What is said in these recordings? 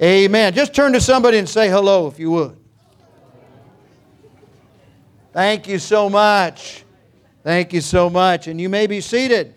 Amen. Just turn to somebody and say hello if you would. Thank you so much. Thank you so much. And you may be seated.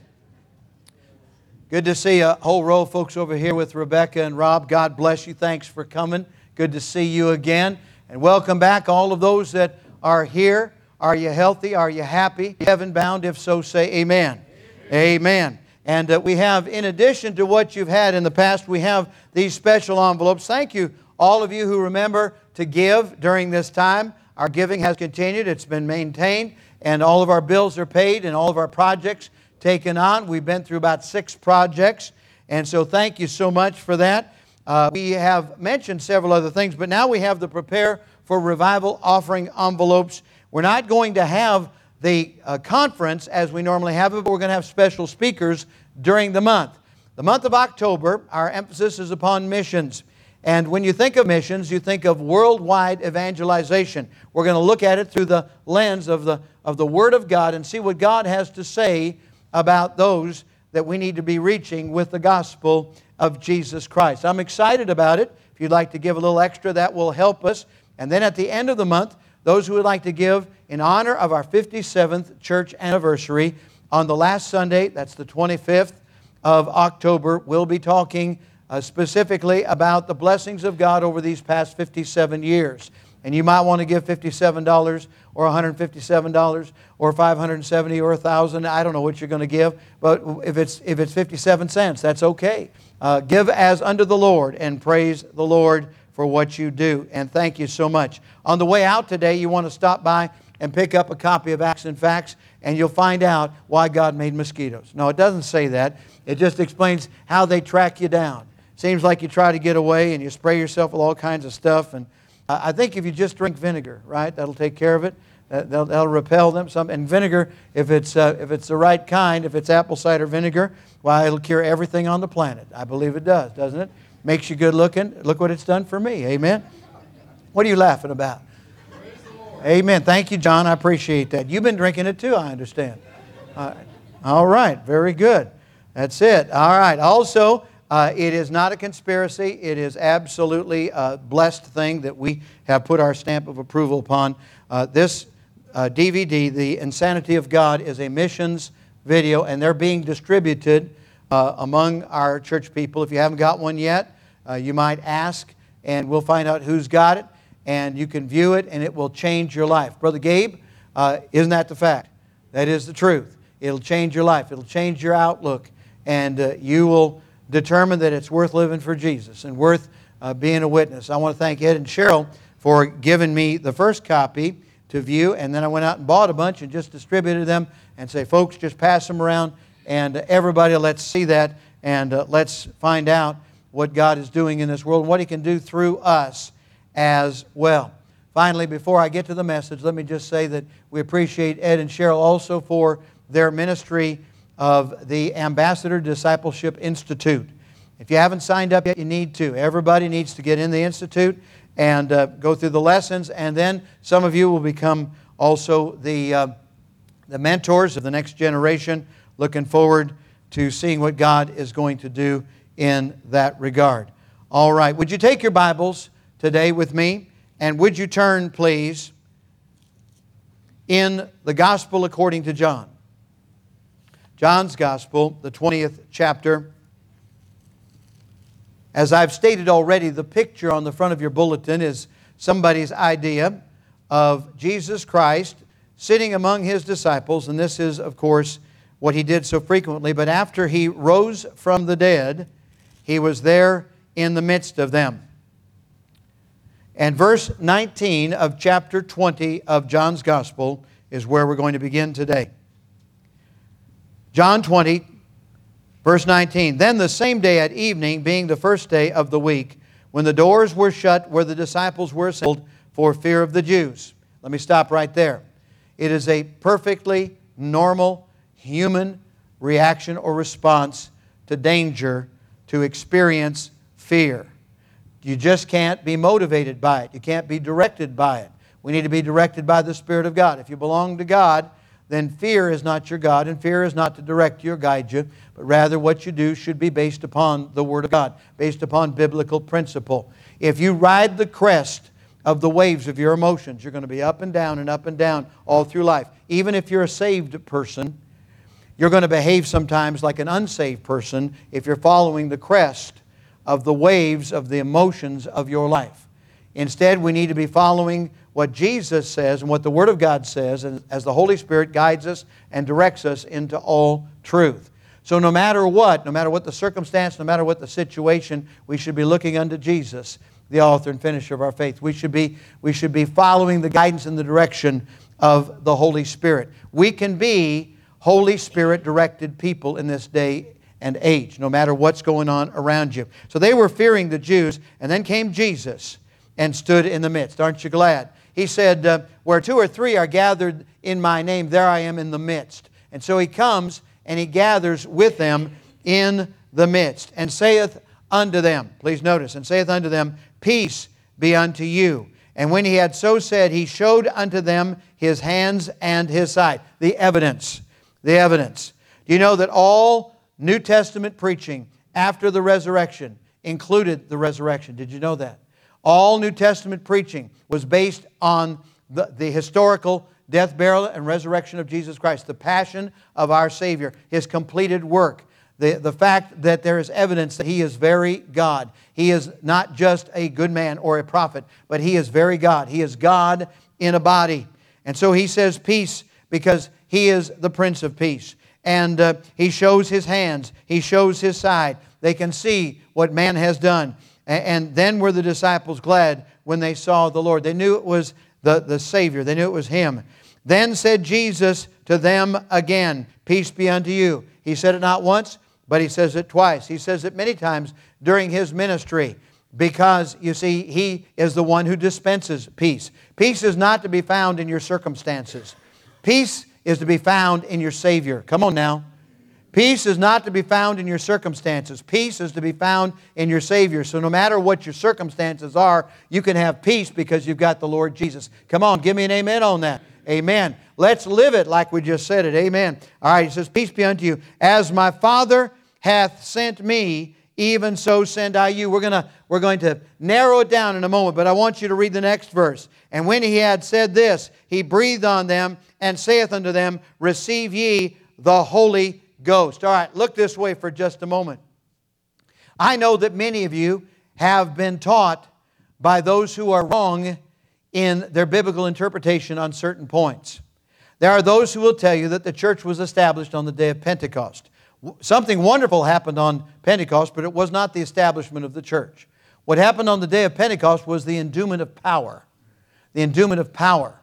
Good to see a whole row of folks over here with Rebecca and Rob. God bless you. Thanks for coming. Good to see you again. And welcome back, all of those that are here. Are you healthy? Are you happy? Heaven bound? If so, say amen. Amen. amen. And uh, we have, in addition to what you've had in the past, we have these special envelopes. Thank you, all of you who remember to give during this time. Our giving has continued, it's been maintained, and all of our bills are paid and all of our projects taken on. We've been through about six projects, and so thank you so much for that. Uh, we have mentioned several other things, but now we have the Prepare for Revival offering envelopes. We're not going to have the uh, conference as we normally have it, but we're going to have special speakers during the month. The month of October, our emphasis is upon missions. And when you think of missions, you think of worldwide evangelization. We're going to look at it through the lens of the, of the Word of God and see what God has to say about those that we need to be reaching with the gospel of Jesus Christ. I'm excited about it. If you'd like to give a little extra, that will help us. And then at the end of the month, those who would like to give in honor of our 57th church anniversary on the last Sunday, that's the 25th of October, we'll be talking uh, specifically about the blessings of God over these past 57 years. And you might want to give $57 or $157 or 570 or 1000 I don't know what you're going to give, but if it's, if it's 57 cents, that's okay. Uh, give as unto the Lord and praise the Lord for what you do. And thank you so much. On the way out today, you want to stop by and pick up a copy of Acts and Facts, and you'll find out why God made mosquitoes. No, it doesn't say that. It just explains how they track you down. Seems like you try to get away and you spray yourself with all kinds of stuff. And I think if you just drink vinegar, right, that'll take care of it. That'll, that'll repel them. Some, and vinegar, if it's, uh, if it's the right kind, if it's apple cider vinegar, why, it'll cure everything on the planet. I believe it does, doesn't it? Makes you good looking. Look what it's done for me. Amen. What are you laughing about? Amen. Thank you, John. I appreciate that. You've been drinking it too, I understand. Uh, all right. Very good. That's it. All right. Also, uh, it is not a conspiracy. It is absolutely a blessed thing that we have put our stamp of approval upon. Uh, this uh, DVD, The Insanity of God, is a missions video, and they're being distributed uh, among our church people. If you haven't got one yet, uh, you might ask, and we'll find out who's got it and you can view it and it will change your life. Brother Gabe, uh, isn't that the fact? That is the truth. It'll change your life, it'll change your outlook, and uh, you will determine that it's worth living for Jesus and worth uh, being a witness. I want to thank Ed and Cheryl for giving me the first copy to view, and then I went out and bought a bunch and just distributed them and say, folks, just pass them around, and everybody let's see that and uh, let's find out what God is doing in this world and what He can do through us as well. Finally, before I get to the message, let me just say that we appreciate Ed and Cheryl also for their ministry of the Ambassador Discipleship Institute. If you haven't signed up yet, you need to. Everybody needs to get in the Institute and uh, go through the lessons, and then some of you will become also the, uh, the mentors of the next generation. Looking forward to seeing what God is going to do in that regard. All right, would you take your Bibles? today with me. And would you turn, please, in the Gospel according to John? John's Gospel, the 20th chapter. As I've stated already, the picture on the front of your bulletin is somebody's idea of Jesus Christ sitting among his disciples, and this is, of course, what he did so frequently. But after he rose from the dead, he was there in the midst of them. And verse 19 of chapter 20 of John's Gospel is where we're going to begin today. John 20, verse 19. Then the same day at evening, being the first day of the week, when the doors were shut where the disciples were assembled for fear of the Jews. Let me stop right there. It is a perfectly normal human reaction or response to danger to experience fear. You just can't be motivated by it. You can't be directed by it. We need to be directed by the Spirit of God. If you belong to God, then fear is not your God, and fear is not to direct you or guide you, but rather what you do should be based upon the Word of God, based upon biblical principle. If you ride the crest of the waves of your emotions, you're going to be up and down and up and down all through life. Even if you're a saved person, you're going to behave sometimes like an unsaved person if you're following the crest of the waves of the emotions of your life. Instead, we need to be following what Jesus says and what the Word of God says as the Holy Spirit guides us and directs us into all truth. So, no matter what, no matter what the circumstance, no matter what the situation, we should be looking unto Jesus, the author and finisher of our faith. We should be, we should be following the guidance and the direction of the Holy Spirit. We can be Holy Spirit directed people in this day and age, no matter what's going on around you. So they were fearing the Jews, and then came Jesus and stood in the midst. Aren't you glad? He said, uh, Where two or three are gathered in my name, there I am in the midst. And so he comes and he gathers with them in the midst and saith unto them, please notice, and saith unto them, Peace be unto you. And when he had so said, he showed unto them his hands and his side. The evidence the evidence. Do you know that all New Testament preaching after the resurrection included the resurrection? Did you know that? All New Testament preaching was based on the, the historical death, burial, and resurrection of Jesus Christ, the passion of our Savior, His completed work, the, the fact that there is evidence that He is very God. He is not just a good man or a prophet, but He is very God. He is God in a body. And so He says, Peace, because he is the Prince of Peace. And uh, He shows His hands, He shows His side. They can see what man has done. And, and then were the disciples glad when they saw the Lord. They knew it was the, the Savior, they knew it was Him. Then said Jesus to them again, Peace be unto you. He said it not once, but He says it twice. He says it many times during His ministry because, you see, He is the one who dispenses peace. Peace is not to be found in your circumstances. Peace is to be found in your Savior. Come on now. Peace is not to be found in your circumstances. Peace is to be found in your Savior. So, no matter what your circumstances are, you can have peace because you've got the Lord Jesus. Come on, give me an amen on that. Amen. Let's live it like we just said it. Amen. All right, he says, Peace be unto you. As my Father hath sent me, even so send I you. We're, gonna, we're going to narrow it down in a moment, but I want you to read the next verse. And when he had said this, he breathed on them and saith unto them, Receive ye the Holy Ghost. All right, look this way for just a moment. I know that many of you have been taught by those who are wrong in their biblical interpretation on certain points. There are those who will tell you that the church was established on the day of Pentecost. Something wonderful happened on Pentecost, but it was not the establishment of the church. What happened on the day of Pentecost was the endowment of power. The endowment of power.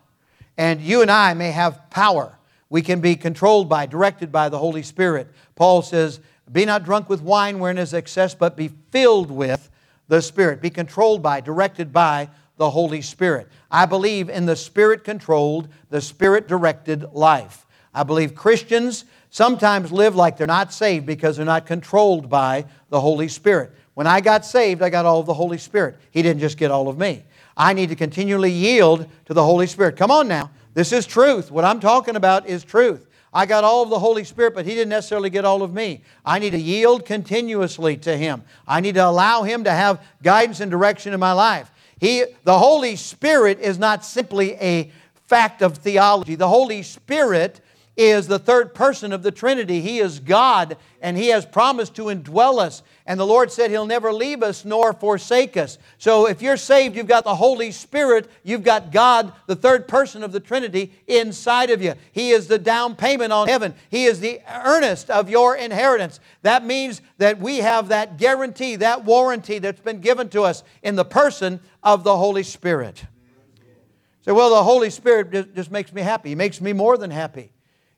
And you and I may have power. We can be controlled by, directed by the Holy Spirit. Paul says, Be not drunk with wine wherein is excess, but be filled with the Spirit. Be controlled by, directed by the Holy Spirit. I believe in the Spirit controlled, the Spirit directed life. I believe Christians sometimes live like they're not saved because they're not controlled by the Holy Spirit. When I got saved, I got all of the Holy Spirit. He didn't just get all of me. I need to continually yield to the Holy Spirit. Come on now. This is truth. What I'm talking about is truth. I got all of the Holy Spirit, but He didn't necessarily get all of me. I need to yield continuously to Him. I need to allow Him to have guidance and direction in my life. He, the Holy Spirit is not simply a fact of theology. The Holy Spirit is the third person of the Trinity. He is God, and He has promised to indwell us. And the Lord said He'll never leave us nor forsake us. So if you're saved, you've got the Holy Spirit, you've got God, the third person of the Trinity, inside of you. He is the down payment on heaven, He is the earnest of your inheritance. That means that we have that guarantee, that warranty that's been given to us in the person of the Holy Spirit. Say, so, well, the Holy Spirit just makes me happy. He makes me more than happy.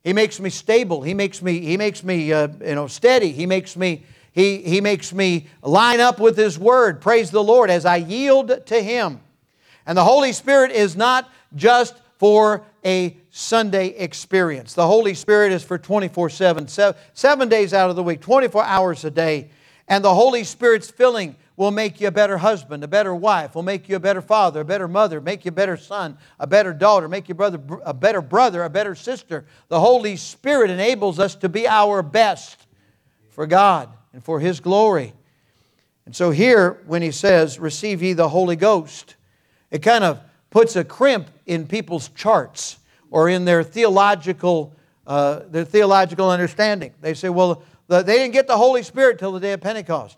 He makes me stable. He makes me, he makes me uh, you know, steady. He makes me, he, he makes me line up with His Word. Praise the Lord as I yield to Him. And the Holy Spirit is not just for a Sunday experience. The Holy Spirit is for 24 7, seven days out of the week, 24 hours a day. And the Holy Spirit's filling will make you a better husband, a better wife, will make you a better father, a better mother, make you a better son, a better daughter, make you brother, a better brother, a better sister. The Holy Spirit enables us to be our best for God and for His glory. And so here, when he says, Receive ye the Holy Ghost, it kind of puts a crimp in people's charts or in their theological, uh, their theological understanding. They say, Well, the, they didn't get the Holy Spirit till the day of Pentecost.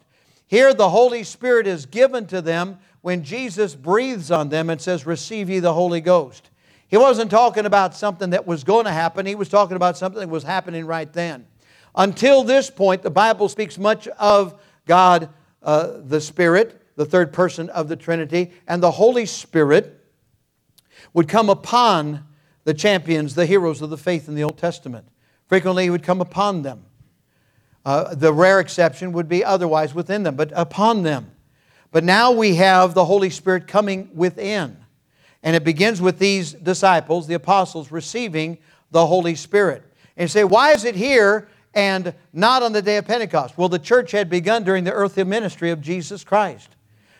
Here, the Holy Spirit is given to them when Jesus breathes on them and says, Receive ye the Holy Ghost. He wasn't talking about something that was going to happen, he was talking about something that was happening right then. Until this point, the Bible speaks much of God, uh, the Spirit, the third person of the Trinity, and the Holy Spirit would come upon the champions, the heroes of the faith in the Old Testament. Frequently, he would come upon them. Uh, the rare exception would be otherwise within them, but upon them. But now we have the Holy Spirit coming within. And it begins with these disciples, the apostles, receiving the Holy Spirit. And say, why is it here and not on the day of Pentecost? Well, the church had begun during the earthly ministry of Jesus Christ.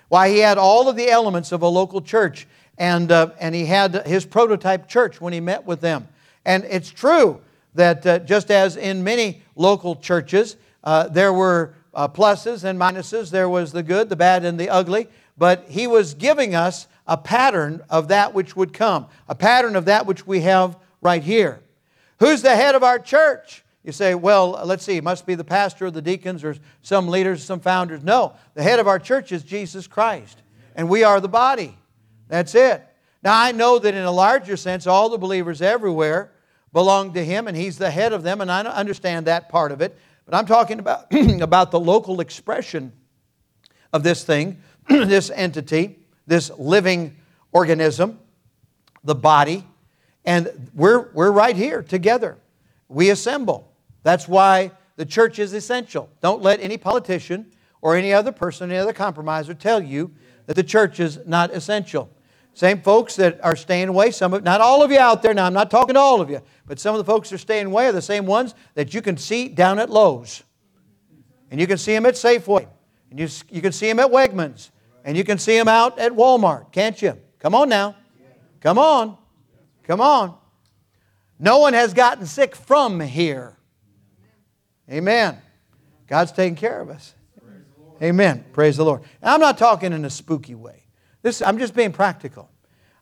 Why, he had all of the elements of a local church, and, uh, and he had his prototype church when he met with them. And it's true that uh, just as in many local churches, uh, there were uh, pluses and minuses, there was the good, the bad, and the ugly, but he was giving us a pattern of that which would come, a pattern of that which we have right here. Who's the head of our church? You say, well, let's see, it must be the pastor or the deacons or some leaders, some founders. No, the head of our church is Jesus Christ, and we are the body. That's it. Now, I know that in a larger sense, all the believers everywhere belong to Him, and He's the head of them, and I understand that part of it. But I'm talking about, about the local expression of this thing, this entity, this living organism, the body, and we're, we're right here together. We assemble. That's why the church is essential. Don't let any politician or any other person, any other compromiser tell you that the church is not essential. Same folks that are staying away, some of, not all of you out there, now I'm not talking to all of you, but some of the folks that are staying away are the same ones that you can see down at Lowe's. And you can see them at Safeway. And you, you can see them at Wegmans. And you can see them out at Walmart, can't you? Come on now. Come on. Come on. No one has gotten sick from here. Amen. God's taking care of us. Amen. Praise the Lord. I'm not talking in a spooky way. This, I'm just being practical.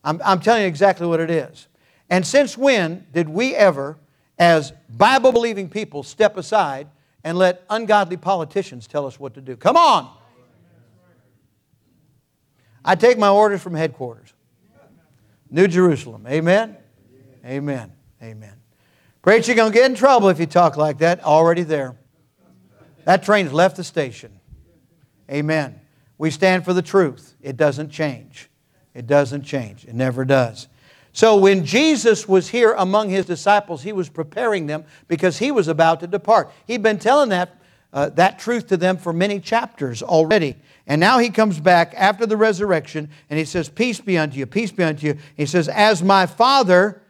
I'm, I'm telling you exactly what it is. And since when did we ever, as Bible believing people, step aside and let ungodly politicians tell us what to do? Come on! I take my orders from headquarters. New Jerusalem. Amen? Amen. Amen. Preacher, you're going to get in trouble if you talk like that. Already there. That train's left the station. Amen. We stand for the truth. It doesn't change. It doesn't change. It never does. So when Jesus was here among his disciples, he was preparing them because he was about to depart. He'd been telling that, uh, that truth to them for many chapters already. And now he comes back after the resurrection and he says, Peace be unto you, peace be unto you. He says, As my Father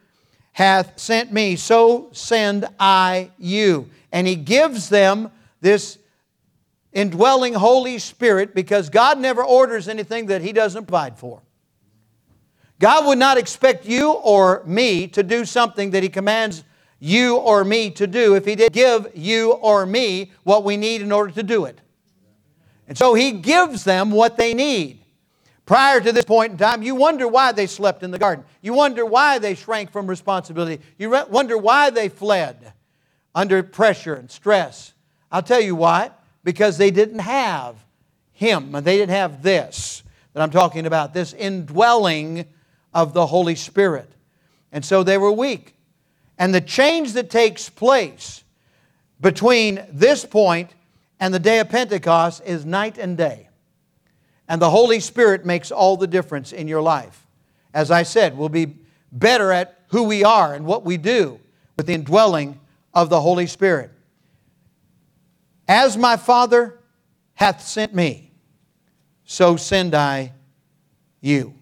hath sent me, so send I you. And he gives them this indwelling Holy Spirit because God never orders anything that He doesn't provide for. God would not expect you or me to do something that He commands you or me to do if He didn't give you or me what we need in order to do it. And so He gives them what they need. Prior to this point in time, you wonder why they slept in the garden. You wonder why they shrank from responsibility. You wonder why they fled under pressure and stress. I'll tell you why because they didn't have Him. and They didn't have this that I'm talking about, this indwelling of the Holy Spirit. And so they were weak. And the change that takes place between this point and the day of Pentecost is night and day. And the Holy Spirit makes all the difference in your life. As I said, we'll be better at who we are and what we do with the indwelling of the Holy Spirit. As my Father hath sent me, so send I you.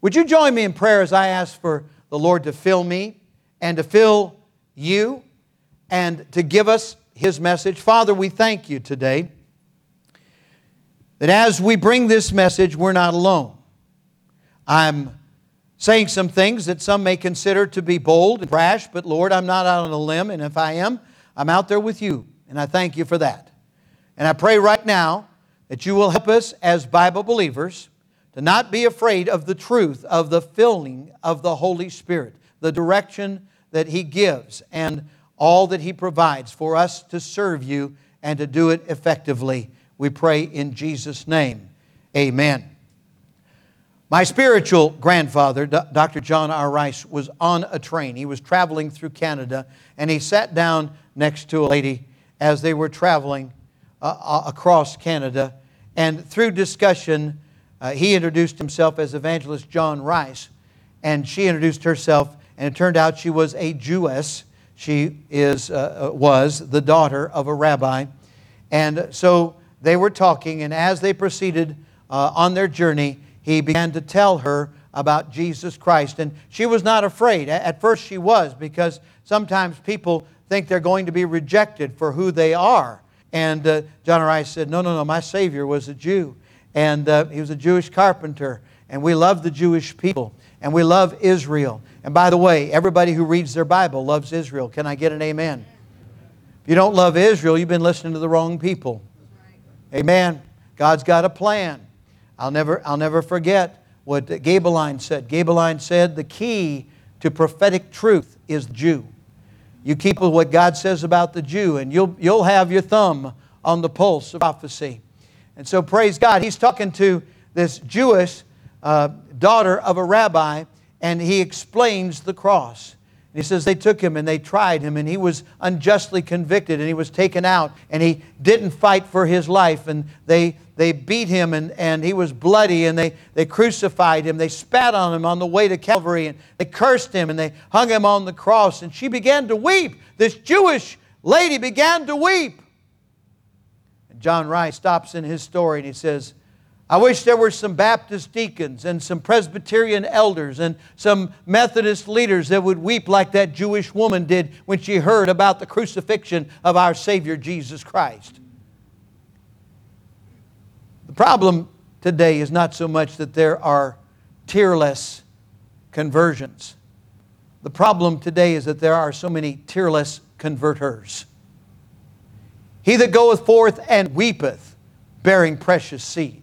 Would you join me in prayer as I ask for the Lord to fill me and to fill you and to give us His message? Father, we thank you today that as we bring this message, we're not alone. I'm saying some things that some may consider to be bold and brash, but Lord, I'm not out on a limb, and if I am, I'm out there with you, and I thank you for that. And I pray right now that you will help us as Bible believers to not be afraid of the truth of the filling of the Holy Spirit, the direction that He gives, and all that He provides for us to serve you and to do it effectively. We pray in Jesus' name. Amen. My spiritual grandfather, Dr. John R. Rice, was on a train. He was traveling through Canada, and he sat down next to a lady as they were traveling uh, uh across Canada. And through discussion, uh, he introduced himself as Evangelist John Rice, and she introduced herself, and it turned out she was a Jewess. She is, uh, uh, was the daughter of a rabbi. And so they were talking, and as they proceeded uh, on their journey, he began to tell her about Jesus Christ. And she was not afraid. At first, she was, because sometimes people think they're going to be rejected for who they are. And uh, John Rice said, No, no, no, my Savior was a Jew and uh, he was a Jewish carpenter. And we love the Jewish people, and we love Israel. And by the way, everybody who reads their Bible loves Israel. Can I get an amen? If you don't love Israel, you've been listening to the wrong people. Amen. God's got a plan. I'll never, I'll never forget what Gaebelein said. Gaebelein said the key to prophetic truth is Jew. You keep with what God says about the Jew, and you'll, you'll have your thumb on the pulse of prophecy. And so, praise God, he's talking to this Jewish uh, daughter of a rabbi, and he explains the cross. He says they took him and they tried him, and he was unjustly convicted, and he was taken out, and he didn't fight for his life, and they, they beat him, and, and he was bloody, and they, they crucified him. They spat on him on the way to Calvary, and they cursed him, and they hung him on the cross. And she began to weep. This Jewish lady began to weep. And John Rice stops in his story and he says, I wish there were some Baptist deacons and some Presbyterian elders and some Methodist leaders that would weep like that Jewish woman did when she heard about the crucifixion of our Savior Jesus Christ. The problem today is not so much that there are tearless conversions. The problem today is that there are so many tearless converters. He that goeth forth and weepeth, bearing precious seed,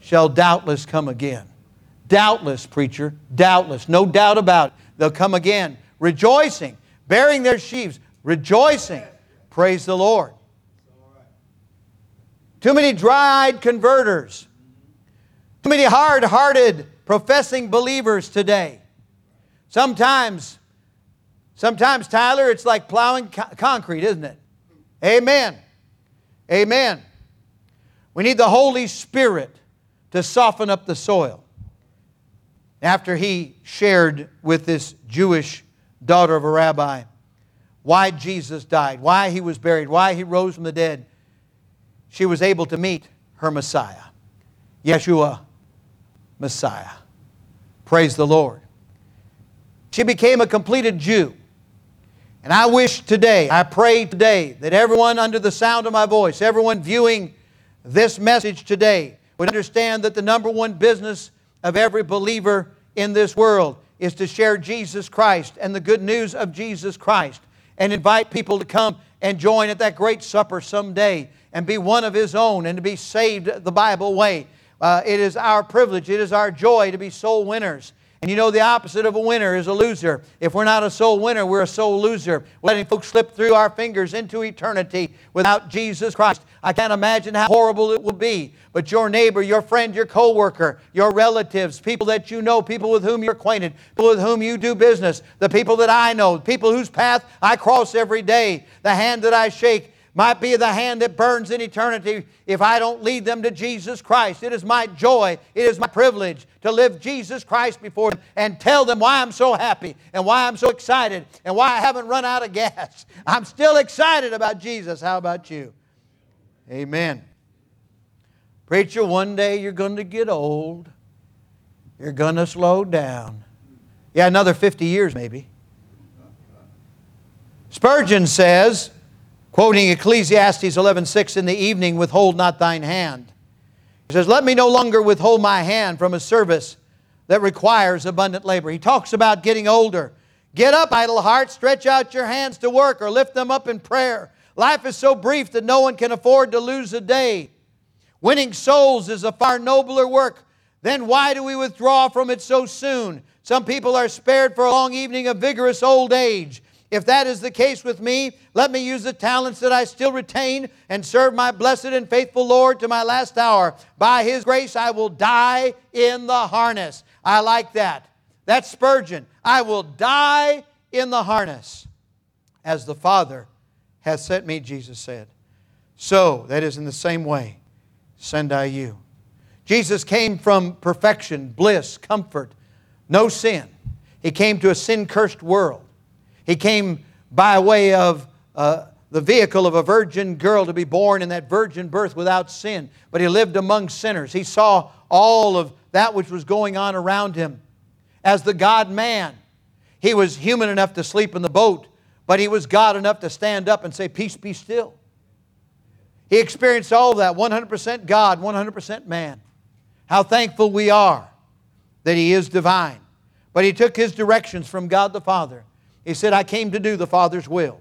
shall doubtless come again. Doubtless, preacher, doubtless, no doubt about it. They'll come again, rejoicing, bearing their sheaves, rejoicing. Praise the Lord. Too many dry eyed converters, too many hard hearted professing believers today. Sometimes, sometimes, Tyler, it's like plowing co- concrete, isn't it? Amen. Amen. We need the Holy Spirit to soften up the soil. After he shared with this Jewish daughter of a rabbi why Jesus died, why he was buried, why he rose from the dead, she was able to meet her Messiah, Yeshua, Messiah. Praise the Lord. She became a completed Jew. And I wish today, I pray today, that everyone under the sound of my voice, everyone viewing this message today, would understand that the number one business of every believer in this world is to share Jesus Christ and the good news of Jesus Christ and invite people to come and join at that great supper someday and be one of His own and to be saved the Bible way. Uh, it is our privilege, it is our joy to be soul winners. And you know the opposite of a winner is a loser. If we're not a soul winner, we're a soul loser. We're letting folks slip through our fingers into eternity without Jesus Christ. I can't imagine how horrible it will be. But your neighbor, your friend, your coworker, your relatives, people that you know, people with whom you're acquainted, people with whom you do business, the people that I know, people whose path I cross every day, the hand that I shake, might be the hand that burns in eternity if I don't lead them to Jesus Christ. It is my joy, it is my privilege to live Jesus Christ before them and tell them why I'm so happy and why I'm so excited and why I haven't run out of gas. I'm still excited about Jesus. How about you? Amen. Preacher, one day you're going to get old. You're going to slow down. Yeah, another 50 years maybe. Spurgeon says, quoting Ecclesiastes 11:6 in the evening withhold not thine hand He says, Let me no longer withhold my hand from a service that requires abundant labor. He talks about getting older. Get up, idle heart, stretch out your hands to work or lift them up in prayer. Life is so brief that no one can afford to lose a day. Winning souls is a far nobler work. Then why do we withdraw from it so soon? Some people are spared for a long evening of vigorous old age. If that is the case with me, let me use the talents that I still retain and serve my blessed and faithful Lord to my last hour. By His grace, I will die in the harness. I like that. That's Spurgeon. I will die in the harness as the Father hath sent me, Jesus said. So, that is in the same way, send I you. Jesus came from perfection, bliss, comfort, no sin. He came to a sin cursed world. He came by way of uh, the vehicle of a virgin girl to be born in that virgin birth without sin. But he lived among sinners. He saw all of that which was going on around him. As the God man, he was human enough to sleep in the boat, but he was God enough to stand up and say, Peace be still. He experienced all of that 100% God, 100% man. How thankful we are that he is divine. But he took his directions from God the Father he said, I came to do the Father's will.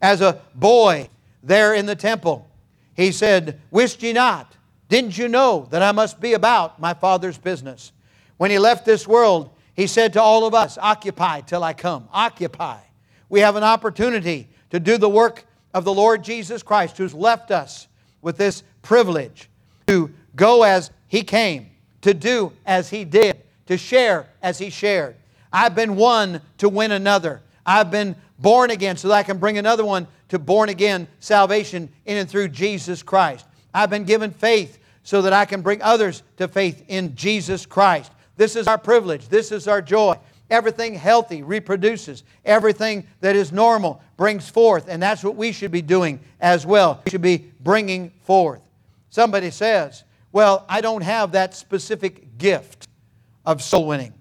As a boy there in the temple, he said, Wist ye not? Didn't you know that I must be about my Father's business? When he left this world, he said to all of us, Occupy till I come. Occupy. We have an opportunity to do the work of the Lord Jesus Christ, who's left us with this privilege to go as he came, to do as he did, to share as he shared. I've been one to win another. I've been born again so that I can bring another one to born again salvation in and through Jesus Christ. I've been given faith so that I can bring others to faith in Jesus Christ. This is our privilege. This is our joy. Everything healthy reproduces. Everything that is normal brings forth. And that's what we should be doing as well. We should be bringing forth. Somebody says, Well, I don't have that specific gift of soul winning.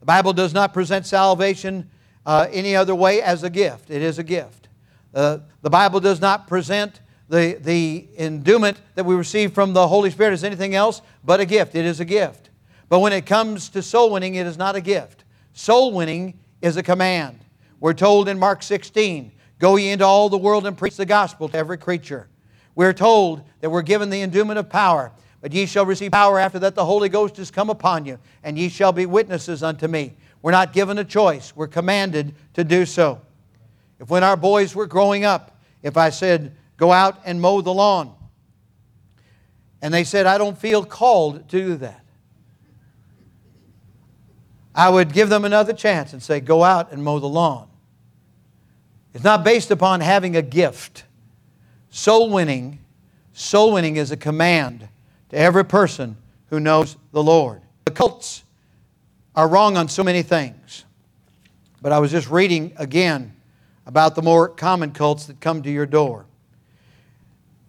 The Bible does not present salvation uh, any other way as a gift. It is a gift. Uh, the Bible does not present the, the endowment that we receive from the Holy Spirit as anything else but a gift. It is a gift. But when it comes to soul winning, it is not a gift. Soul winning is a command. We're told in Mark 16, Go ye into all the world and preach the gospel to every creature. We're told that we're given the endowment of power. But ye shall receive power after that the Holy Ghost is come upon you, and ye shall be witnesses unto me. We're not given a choice, we're commanded to do so. If when our boys were growing up, if I said, go out and mow the lawn, and they said, I don't feel called to do that, I would give them another chance and say, go out and mow the lawn. It's not based upon having a gift. Soul winning, soul winning is a command to every person who knows the Lord. The cults are wrong on so many things. But I was just reading again about the more common cults that come to your door.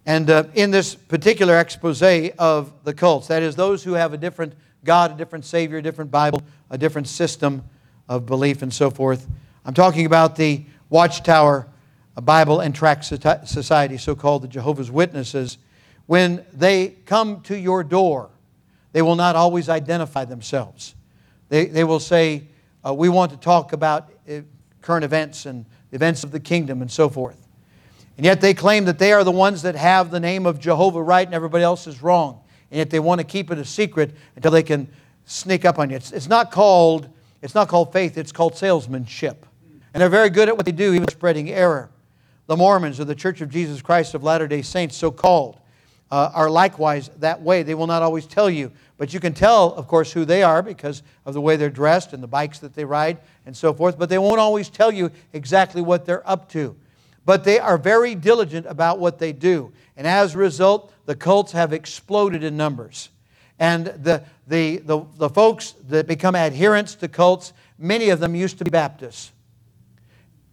And uh, in this particular expose of the cults, that is, those who have a different God, a different Savior, a different Bible, a different system of belief, and so forth, I'm talking about the Watchtower Bible and Tract Society, so called the Jehovah's Witnesses. When they come to your door, they will not always identify themselves. They, they will say, uh, We want to talk about uh, current events and events of the kingdom and so forth. And yet they claim that they are the ones that have the name of Jehovah right and everybody else is wrong. And yet they want to keep it a secret until they can sneak up on you. It's, it's, not, called, it's not called faith, it's called salesmanship. And they're very good at what they do, even spreading error. The Mormons or the Church of Jesus Christ of Latter day Saints, so called, uh, are likewise that way. They will not always tell you, but you can tell, of course, who they are because of the way they're dressed and the bikes that they ride and so forth, but they won't always tell you exactly what they're up to. But they are very diligent about what they do. And as a result, the cults have exploded in numbers. And the, the, the, the folks that become adherents to cults, many of them used to be Baptists.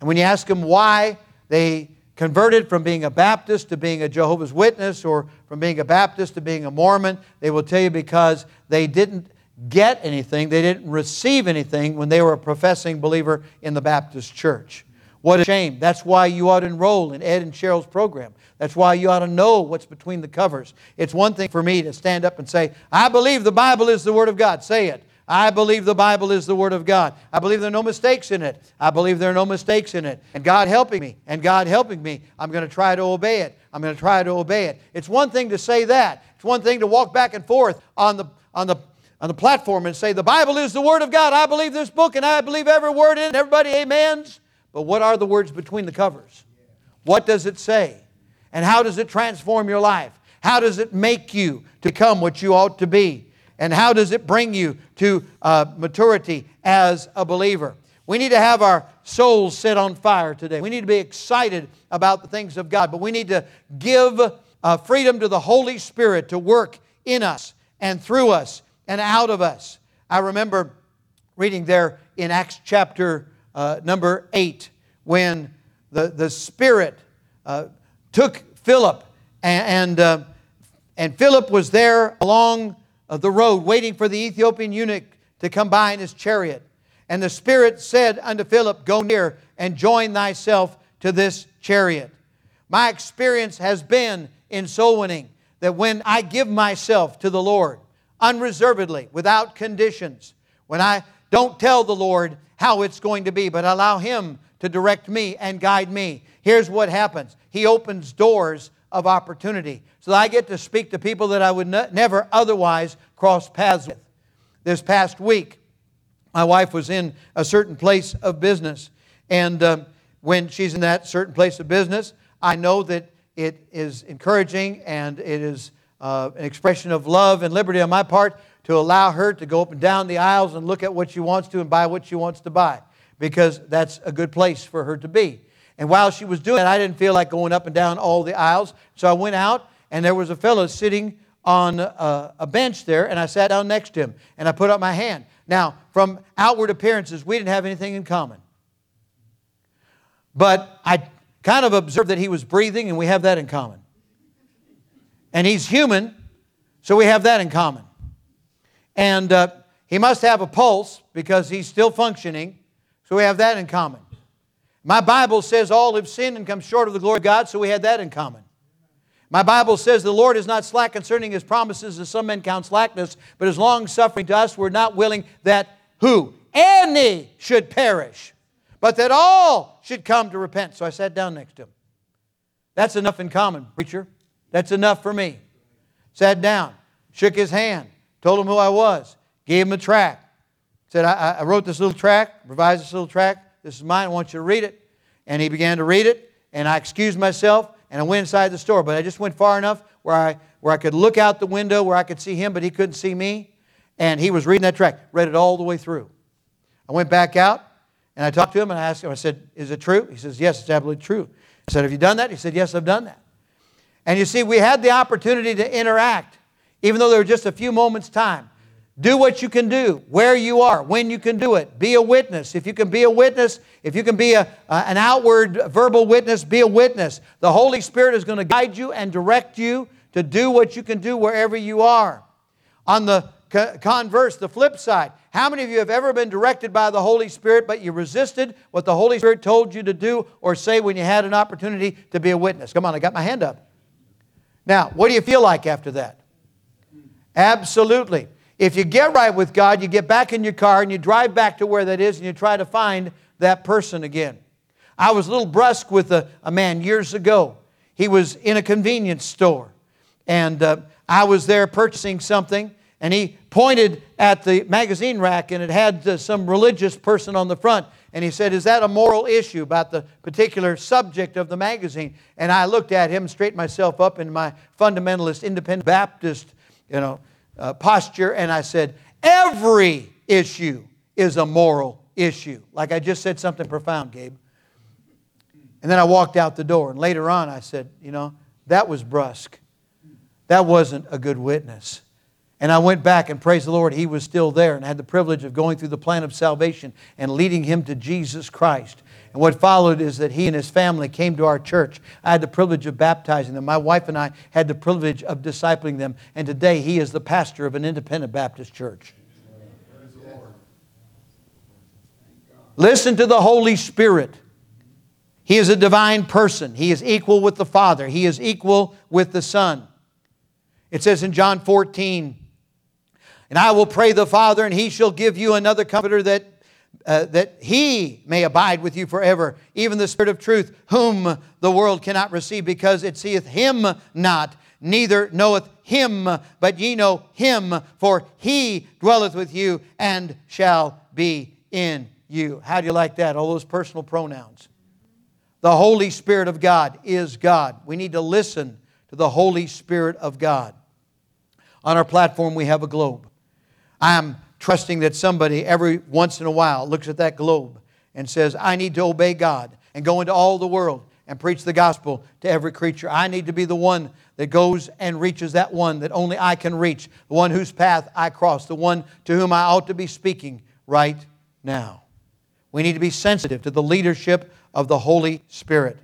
And when you ask them why they converted from being a Baptist to being a Jehovah's Witness or from being a Baptist to being a Mormon, they will tell you because they didn't get anything, they didn't receive anything when they were a professing believer in the Baptist church. What a shame. That's why you ought to enroll in Ed and Cheryl's program. That's why you ought to know what's between the covers. It's one thing for me to stand up and say, I believe the Bible is the Word of God. Say it. I believe the Bible is the Word of God. I believe there are no mistakes in it. I believe there are no mistakes in it. And God helping me, and God helping me, I'm going to try to obey it. I'm going to try to obey it. It's one thing to say that. It's one thing to walk back and forth on the, on the, on the platform and say, The Bible is the Word of God. I believe this book, and I believe every word in it. Everybody, amens. But what are the words between the covers? What does it say? And how does it transform your life? How does it make you to become what you ought to be? And how does it bring you to uh, maturity as a believer? We need to have our souls set on fire today. We need to be excited about the things of God, but we need to give uh, freedom to the Holy Spirit to work in us and through us and out of us. I remember reading there in Acts chapter uh, number 8 when the, the Spirit uh, took Philip and, and, uh, and Philip was there along of the road, waiting for the Ethiopian eunuch to come by in his chariot. And the Spirit said unto Philip, Go near and join thyself to this chariot. My experience has been in soul winning that when I give myself to the Lord unreservedly, without conditions, when I don't tell the Lord how it's going to be, but allow Him to direct me and guide me, here's what happens He opens doors of opportunity. So I get to speak to people that I would ne- never otherwise cross paths with. This past week, my wife was in a certain place of business. And uh, when she's in that certain place of business, I know that it is encouraging and it is uh, an expression of love and liberty on my part to allow her to go up and down the aisles and look at what she wants to and buy what she wants to buy because that's a good place for her to be. And while she was doing it, I didn't feel like going up and down all the aisles. So I went out, and there was a fellow sitting on a, a, bench there, and I sat down next to him, and I put up my hand. Now, from outward appearances, we didn't have anything in common. But I kind of observed that he was breathing, and we have that in common. And he's human, so we have that in common. And uh, he must have a pulse because he's still functioning, so we have that in common. My Bible says all have sinned and come short of the glory of God, so we had that in common. My Bible says the Lord is not slack concerning his promises, as some men count slackness, but is long suffering to us. We're not willing that who? Any should perish, but that all should come to repent. So I sat down next to him. That's enough in common, preacher. That's enough for me. Sat down, shook his hand, told him who I was, gave him a tract. Said, I, I wrote this little tract, revised this little tract. This is mine. I want you to read it. And he began to read it. And I excused myself and I went inside the store. But I just went far enough where I, where I could look out the window where I could see him, but he couldn't see me. And he was reading that tract, read it all the way through. I went back out and I talked to him and I asked him, I said, Is it true? He says, Yes, it's absolutely true. I said, Have you done that? He said, Yes, I've done that. And you see, we had the opportunity to interact, even though there were just a few moments' time. Do what you can do, where you are, when you can do it. Be a witness. If you can be a witness, if you can be a, uh, an outward verbal witness, be a witness. The Holy Spirit is going to guide you and direct you to do what you can do wherever you are. On the converse, the flip side, how many of you have ever been directed by the Holy Spirit, but you resisted what the Holy Spirit told you to do or say when you had an opportunity to be a witness? Come on, I got my hand up. Now, what do you feel like after that? Absolutely. If you get right with God, you get back in your car and you drive back to where that is and you try to find that person again. I was a little brusque with a, a man years ago. He was in a convenience store and uh, I was there purchasing something and he pointed at the magazine rack and it had uh, some religious person on the front and he said, Is that a moral issue about the particular subject of the magazine? And I looked at him, straightened myself up in my fundamentalist, independent Baptist, you know, uh, posture and I said, Every issue is a moral issue. Like I just said something profound, Gabe. And then I walked out the door. And later on, I said, You know, that was brusque. That wasn't a good witness. And I went back and praise the Lord, he was still there and had the privilege of going through the plan of salvation and leading him to Jesus Christ. And what followed is that he and his family came to our church. I had the privilege of baptizing them. My wife and I had the privilege of discipling them. And today he is the pastor of an independent Baptist church. Listen to the Holy Spirit. He is a divine person. He is equal with the Father. He is equal with the Son. It says in John 14, And I will pray the Father, and he shall give you another comforter that, uh, that he may abide with you forever, even the Spirit of truth, whom the world cannot receive, because it seeth him not, neither knoweth him, but ye know him, for he dwelleth with you and shall be in you. How do you like that? All those personal pronouns. The Holy Spirit of God is God. We need to listen to the Holy Spirit of God. On our platform, we have a globe. I'm trusting that somebody every once in a while looks at that globe and says, I need to obey God and go into all the world and preach the gospel to every creature. I need to be the one that goes and reaches that one that only I can reach, the one whose path I cross, the one to whom I ought to be speaking right now. We need to be sensitive to the leadership of the Holy Spirit.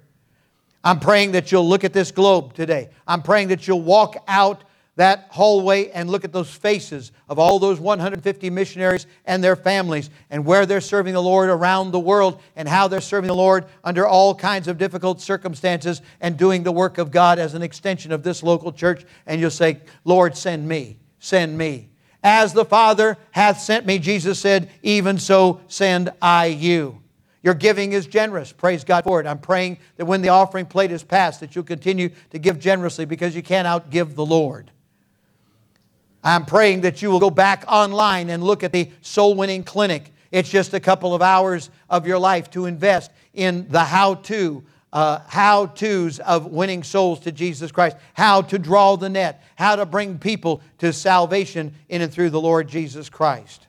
I'm praying that you'll look at this globe today. I'm praying that you'll walk out that hallway and look at those faces of all those 150 missionaries and their families and where they're serving the Lord around the world and how they're serving the Lord under all kinds of difficult circumstances and doing the work of God as an extension of this local church. And you'll say, Lord, send me, send me. As the Father hath sent me, Jesus said, even so send I you. Your giving is generous. Praise God for it. I'm praying that when the offering plate is passed, that you'll continue to give generously because you can't outgive the Lord. I'm praying that you will go back online and look at the soul winning clinic. It's just a couple of hours of your life to invest in the how to, uh, how to's of winning souls to Jesus Christ, how to draw the net, how to bring people to salvation in and through the Lord Jesus Christ.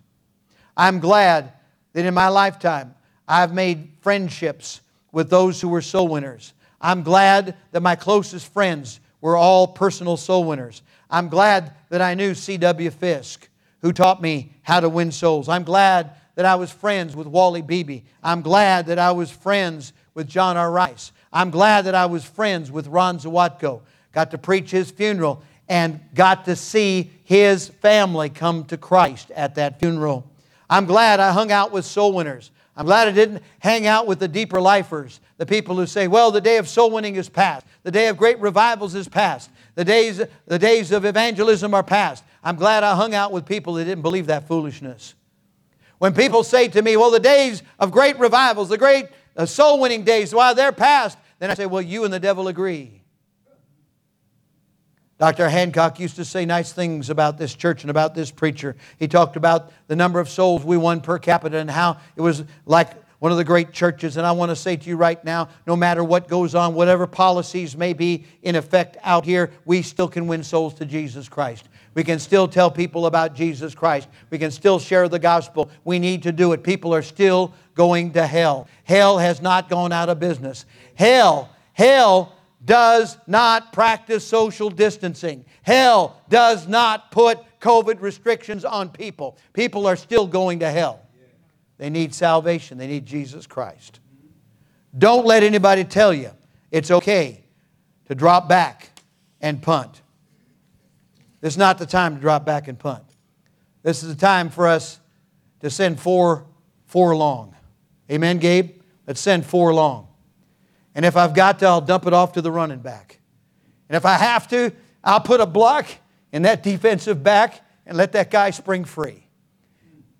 I'm glad that in my lifetime I've made friendships with those who were soul winners. I'm glad that my closest friends were all personal soul winners. I'm glad that I knew C.W. Fisk, who taught me how to win souls. I'm glad that I was friends with Wally Beebe. I'm glad that I was friends with John R. Rice. I'm glad that I was friends with Ron Zawatko. Got to preach his funeral and got to see his family come to Christ at that funeral. I'm glad I hung out with soul winners. I'm glad I didn't hang out with the deeper lifers, the people who say, well, the day of soul winning is past. The day of great revivals is past. The days, the days of evangelism are past. I'm glad I hung out with people that didn't believe that foolishness. When people say to me, well, the days of great revivals, the great soul winning days, well, they're past, then I say, well, you and the devil agree. Dr. Hancock used to say nice things about this church and about this preacher. He talked about the number of souls we won per capita and how it was like one of the great churches. And I want to say to you right now no matter what goes on, whatever policies may be in effect out here, we still can win souls to Jesus Christ. We can still tell people about Jesus Christ. We can still share the gospel. We need to do it. People are still going to hell. Hell has not gone out of business. Hell, hell does not practice social distancing. Hell does not put COVID restrictions on people. People are still going to hell. They need salvation, they need Jesus Christ. Don't let anybody tell you it's okay to drop back and punt. This is not the time to drop back and punt. This is the time for us to send four, four long. Amen, Gabe? Let's send four long. And if I've got to, I'll dump it off to the running back. And if I have to, I'll put a block in that defensive back and let that guy spring free.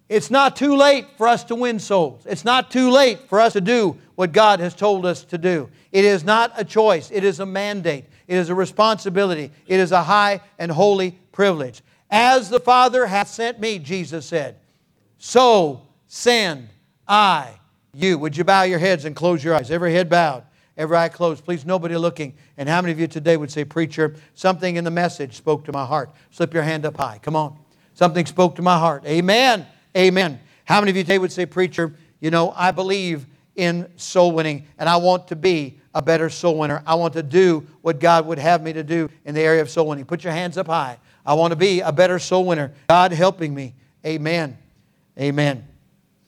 It's not too late for us to win souls. It's not too late for us to do what God has told us to do. It is not a choice, it is a mandate, it is a responsibility, it is a high and holy privilege. As the Father hath sent me, Jesus said, so send I you. Would you bow your heads and close your eyes? Every head bowed every eye closed. Please, nobody looking. And how many of you today would say, Preacher, something in the message spoke to my heart? Slip your hand up high. Come on. Something spoke to my heart. Amen. Amen. How many of you today would say, Preacher, you know, I believe in soul winning and I want to be a better soul winner. I want to do what God would have me to do in the area of soul winning. Put your hands up high. I want to be a better soul winner. God helping me. Amen. Amen.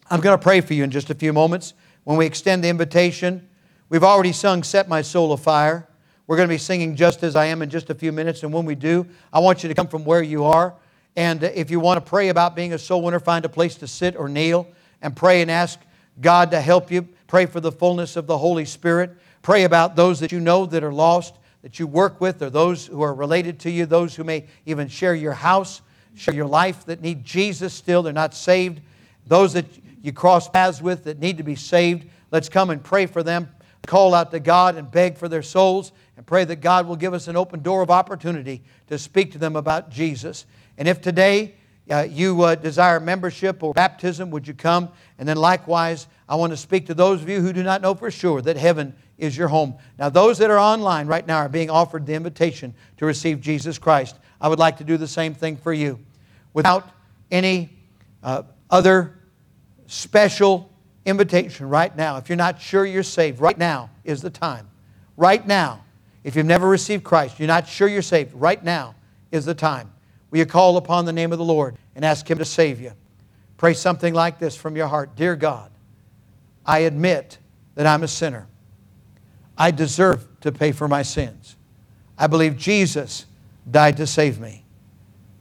I'm going to pray for you in just a few moments when we extend the invitation We've already sung Set My Soul Afire. We're going to be singing Just As I Am in just a few minutes. And when we do, I want you to come from where you are. And if you want to pray about being a soul winner, find a place to sit or kneel and pray and ask God to help you. Pray for the fullness of the Holy Spirit. Pray about those that you know that are lost, that you work with, or those who are related to you, those who may even share your house, share your life that need Jesus still. They're not saved. Those that you cross paths with that need to be saved. Let's come and pray for them. Call out to God and beg for their souls and pray that God will give us an open door of opportunity to speak to them about Jesus. And if today uh, you uh, desire membership or baptism, would you come? And then likewise, I want to speak to those of you who do not know for sure that heaven is your home. Now, those that are online right now are being offered the invitation to receive Jesus Christ. I would like to do the same thing for you. Without any uh, other special invitation right now, if you're not sure you're saved, right now is the time. Right now, if you've never received Christ, you're not sure you're saved, right now is the time. Will you call upon the name of the Lord and ask Him to save you? Pray something like this from your heart Dear God, I admit that I'm a sinner. I deserve to pay for my sins. I believe Jesus died to save me.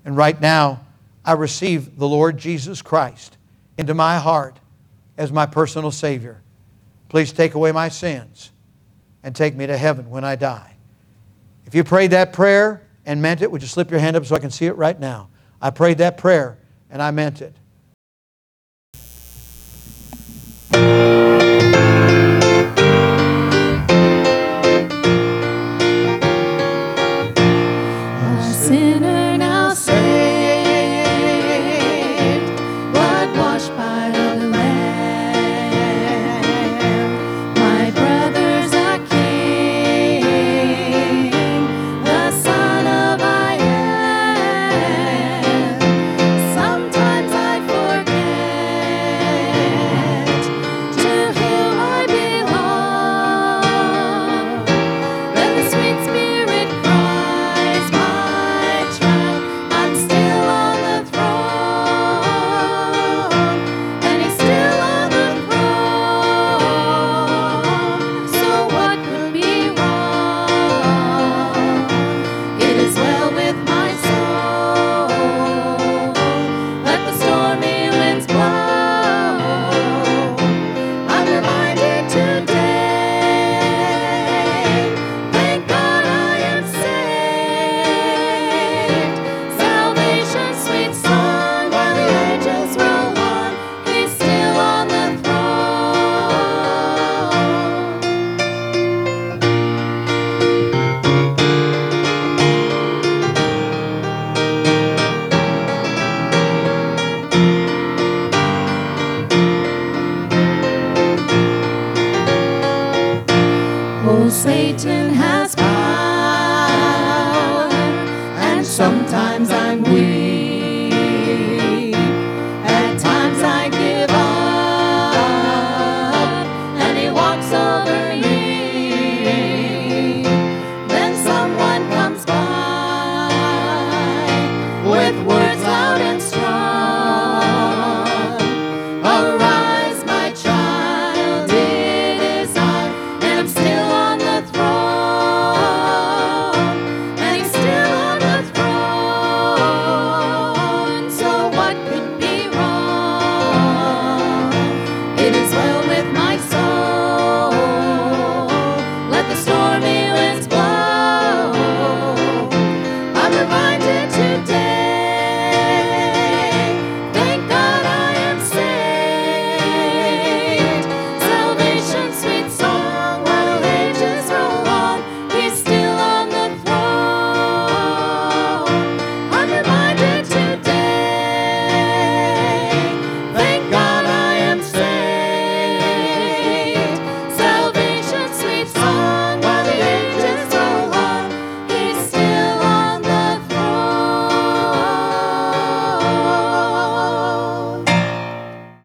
And right now, I receive the Lord Jesus Christ into my heart as my personal Savior. Please take away my sins and take me to heaven when I die. If you prayed that prayer and meant it, would you slip your hand up so I can see it right now? I prayed that prayer and I meant it.